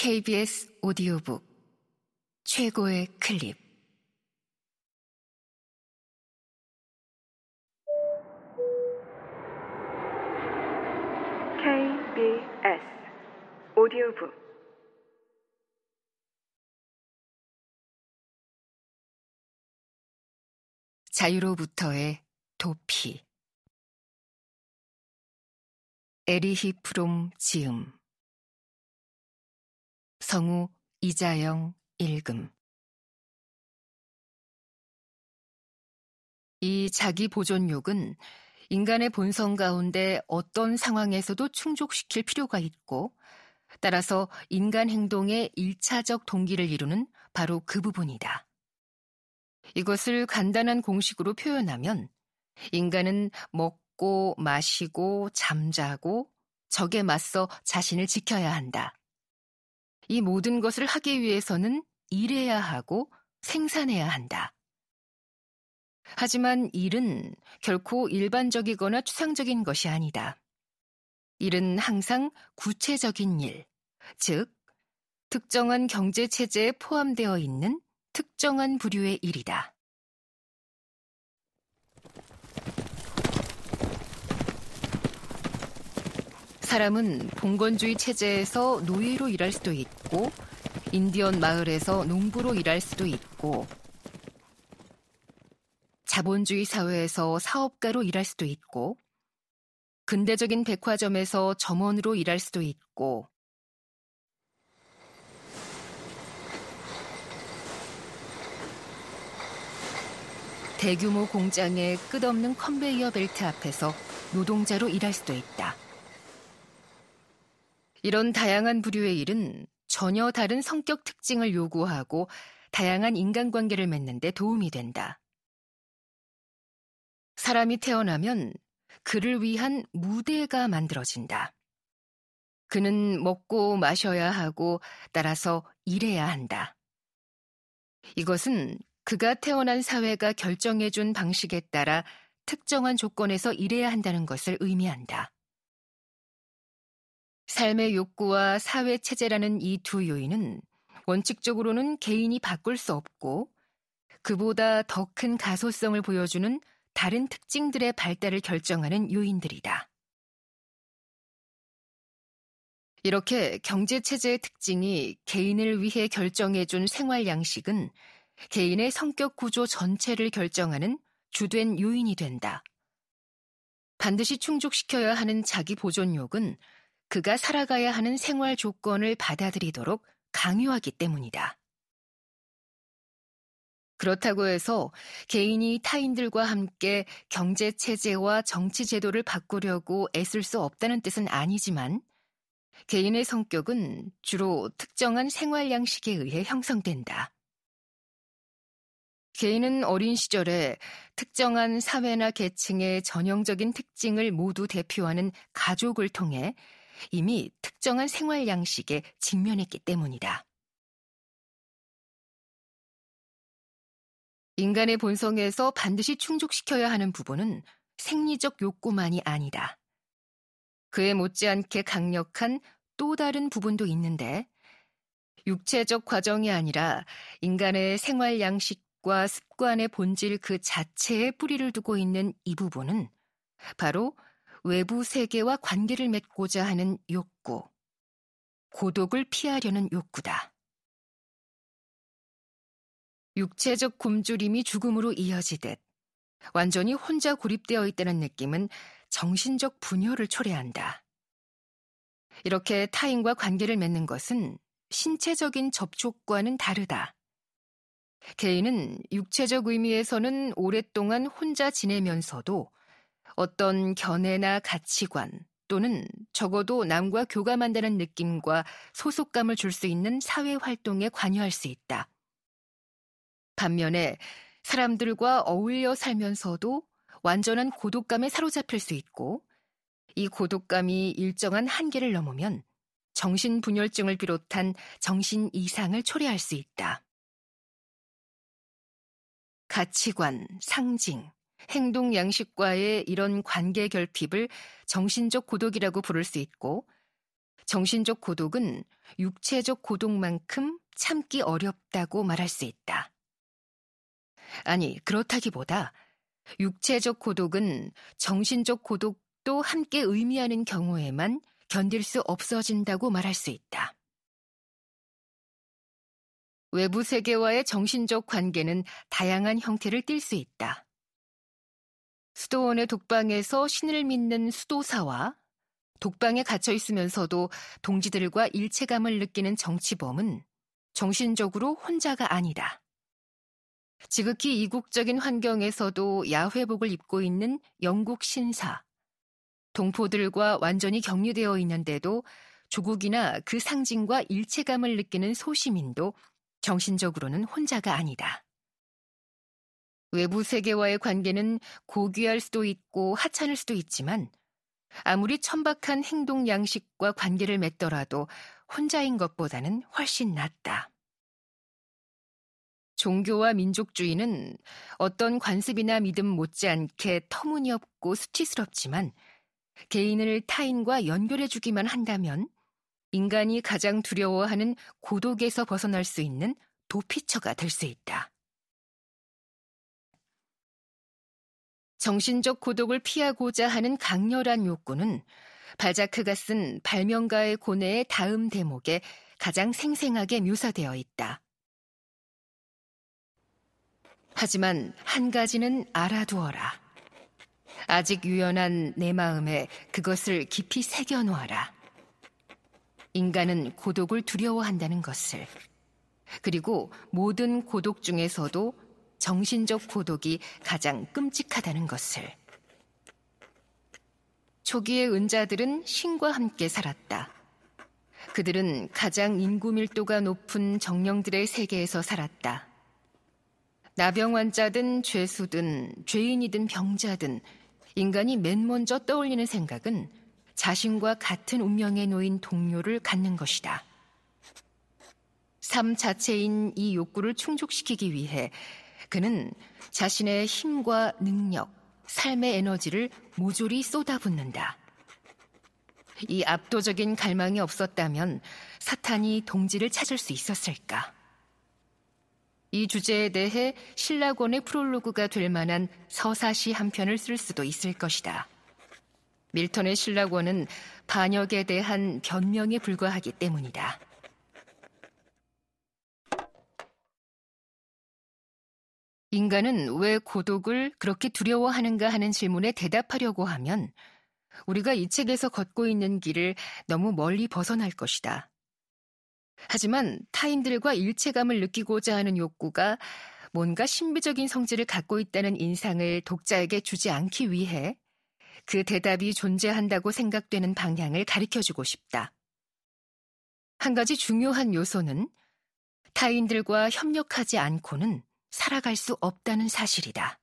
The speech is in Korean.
KBS 오디오북 최고의 클립. KBS 오디오북. 자유로부터의 도피. 에리히 프롬 지음 성우 이자영 읽음 이 자기 보존욕은 인간의 본성 가운데 어떤 상황에서도 충족시킬 필요가 있고 따라서 인간 행동의 일차적 동기를 이루는 바로 그 부분이다. 이것을 간단한 공식으로 표현하면 인간은 먹고 마시고 잠자고 적에 맞서 자신을 지켜야 한다. 이 모든 것을 하기 위해서는 일해야 하고 생산해야 한다. 하지만 일은 결코 일반적이거나 추상적인 것이 아니다. 일은 항상 구체적인 일, 즉, 특정한 경제 체제에 포함되어 있는 특정한 부류의 일이다. 사람은 봉건주의 체제에서 노예로 일할 수도 있고, 인디언 마을에서 농부로 일할 수도 있고, 자본주의 사회에서 사업가로 일할 수도 있고, 근대적인 백화점에서 점원으로 일할 수도 있고, 대규모 공장의 끝없는 컨베이어 벨트 앞에서 노동자로 일할 수도 있다. 이런 다양한 부류의 일은 전혀 다른 성격 특징을 요구하고 다양한 인간관계를 맺는 데 도움이 된다. 사람이 태어나면 그를 위한 무대가 만들어진다. 그는 먹고 마셔야 하고 따라서 일해야 한다. 이것은 그가 태어난 사회가 결정해준 방식에 따라 특정한 조건에서 일해야 한다는 것을 의미한다. 삶의 욕구와 사회 체제라는 이 두 요인은 원칙적으로는 개인이 바꿀 수 없고 그보다 더 큰 가소성을 보여주는 다른 특징들의 발달을 결정하는 요인들이다. 이렇게 경제 체제의 특징이 개인을 위해 결정해준 생활 양식은 개인의 성격 구조 전체를 결정하는 주된 요인이 된다. 반드시 충족시켜야 하는 자기 보존욕은 그가 살아가야 하는 생활 조건을 받아들이도록 강요하기 때문이다. 그렇다고 해서 개인이 타인들과 함께 경제 체제와 정치 제도를 바꾸려고 애쓸 수 없다는 뜻은 아니지만 개인의 성격은 주로 특정한 생활 양식에 의해 형성된다. 개인은 어린 시절에 특정한 사회나 계층의 전형적인 특징을 모두 대표하는 가족을 통해 이미 특정한 생활 양식에 직면했기 때문이다. 인간의 본성에서 반드시 충족시켜야 하는 부분은 생리적 욕구만이 아니다. 그에 못지않게 강력한 또 다른 부분도 있는데, 육체적 과정이 아니라 인간의 생활 양식과 습관의 본질 그 자체에 뿌리를 두고 있는 이 부분은 바로 외부 세계와 관계를 맺고자 하는 욕구, 고독을 피하려는 욕구다. 육체적 굶주림이 죽음으로 이어지듯 완전히 혼자 고립되어 있다는 느낌은 정신적 분열을 초래한다. 이렇게 타인과 관계를 맺는 것은 신체적인 접촉과는 다르다. 개인은 육체적 의미에서는 오랫동안 혼자 지내면서도 어떤 견해나 가치관 또는 적어도 남과 교감한다는 느낌과 소속감을 줄 수 있는 사회 활동에 관여할 수 있다. 반면에 사람들과 어울려 살면서도 완전한 고독감에 사로잡힐 수 있고 이 고독감이 일정한 한계를 넘으면 정신분열증을 비롯한 정신 이상을 초래할 수 있다. 가치관, 상징, 행동 양식과의 이런 관계 결핍을 정신적 고독이라고 부를 수 있고 정신적 고독은 육체적 고독만큼 참기 어렵다고 말할 수 있다. 아니, 그렇다기보다 육체적 고독은 정신적 고독도 함께 의미하는 경우에만 견딜 수 없어진다고 말할 수 있다. 외부 세계와의 정신적 관계는 다양한 형태를 띨 수 있다. 수도원의 독방에서 신을 믿는 수도사와 독방에 갇혀 있으면서도 동지들과 일체감을 느끼는 정치범은 정신적으로 혼자가 아니다. 지극히 이국적인 환경에서도 야회복을 입고 있는 영국 신사, 동포들과 완전히 격리되어 있는데도 조국이나 그 상징과 일체감을 느끼는 소시민도 정신적으로는 혼자가 아니다. 외부 세계와의 관계는 고귀할 수도 있고 하찮을 수도 있지만 아무리 천박한 행동 양식과 관계를 맺더라도 혼자인 것보다는 훨씬 낫다. 종교와 민족주의는 어떤 관습이나 믿음 못지않게 터무니없고 수치스럽지만 개인을 타인과 연결해주기만 한다면 인간이 가장 두려워하는 고독에서 벗어날 수 있는 도피처가 될 수 있다. 정신적 고독을 피하고자 하는 강렬한 욕구는 발자크가 쓴 발명가의 고뇌의 다음 대목에 가장 생생하게 묘사되어 있다. 하지만 한 가지는 알아두어라. 아직 유연한 내 마음에 그것을 깊이 새겨 놓아라. 인간은 고독을 두려워한다는 것을. 그리고 모든 고독 중에서도 정신적 고독이 가장 끔찍하다는 것을. 초기의 은자들은 신과 함께 살았다. 그들은 가장 인구 밀도가 높은 정령들의 세계에서 살았다. 나병 환자든 죄수든 죄인이든 병자든 인간이 맨 먼저 떠올리는 생각은 자신과 같은 운명에 놓인 동료를 갖는 것이다. 삶 자체인 이 욕구를 충족시키기 위해 그는 자신의 힘과 능력, 삶의 에너지를 모조리 쏟아붓는다. 이 압도적인 갈망이 없었다면 사탄이 동지를 찾을 수 있었을까? 이 주제에 대해 신라권의 프롤로그가 될 만한 서사시 한 편을 쓸 수도 있을 것이다. 밀턴의 신라권은 반역에 대한 변명에 불과하기 때문이다. 인간은 왜 고독을 그렇게 두려워하는가 하는 질문에 대답하려고 하면 우리가 이 책에서 걷고 있는 길을 너무 멀리 벗어날 것이다. 하지만 타인들과 일체감을 느끼고자 하는 욕구가 뭔가 신비적인 성질을 갖고 있다는 인상을 독자에게 주지 않기 위해 그 대답이 존재한다고 생각되는 방향을 가르쳐 주고 싶다. 한 가지 중요한 요소는 타인들과 협력하지 않고는 살아갈 수 없다는 사실이다.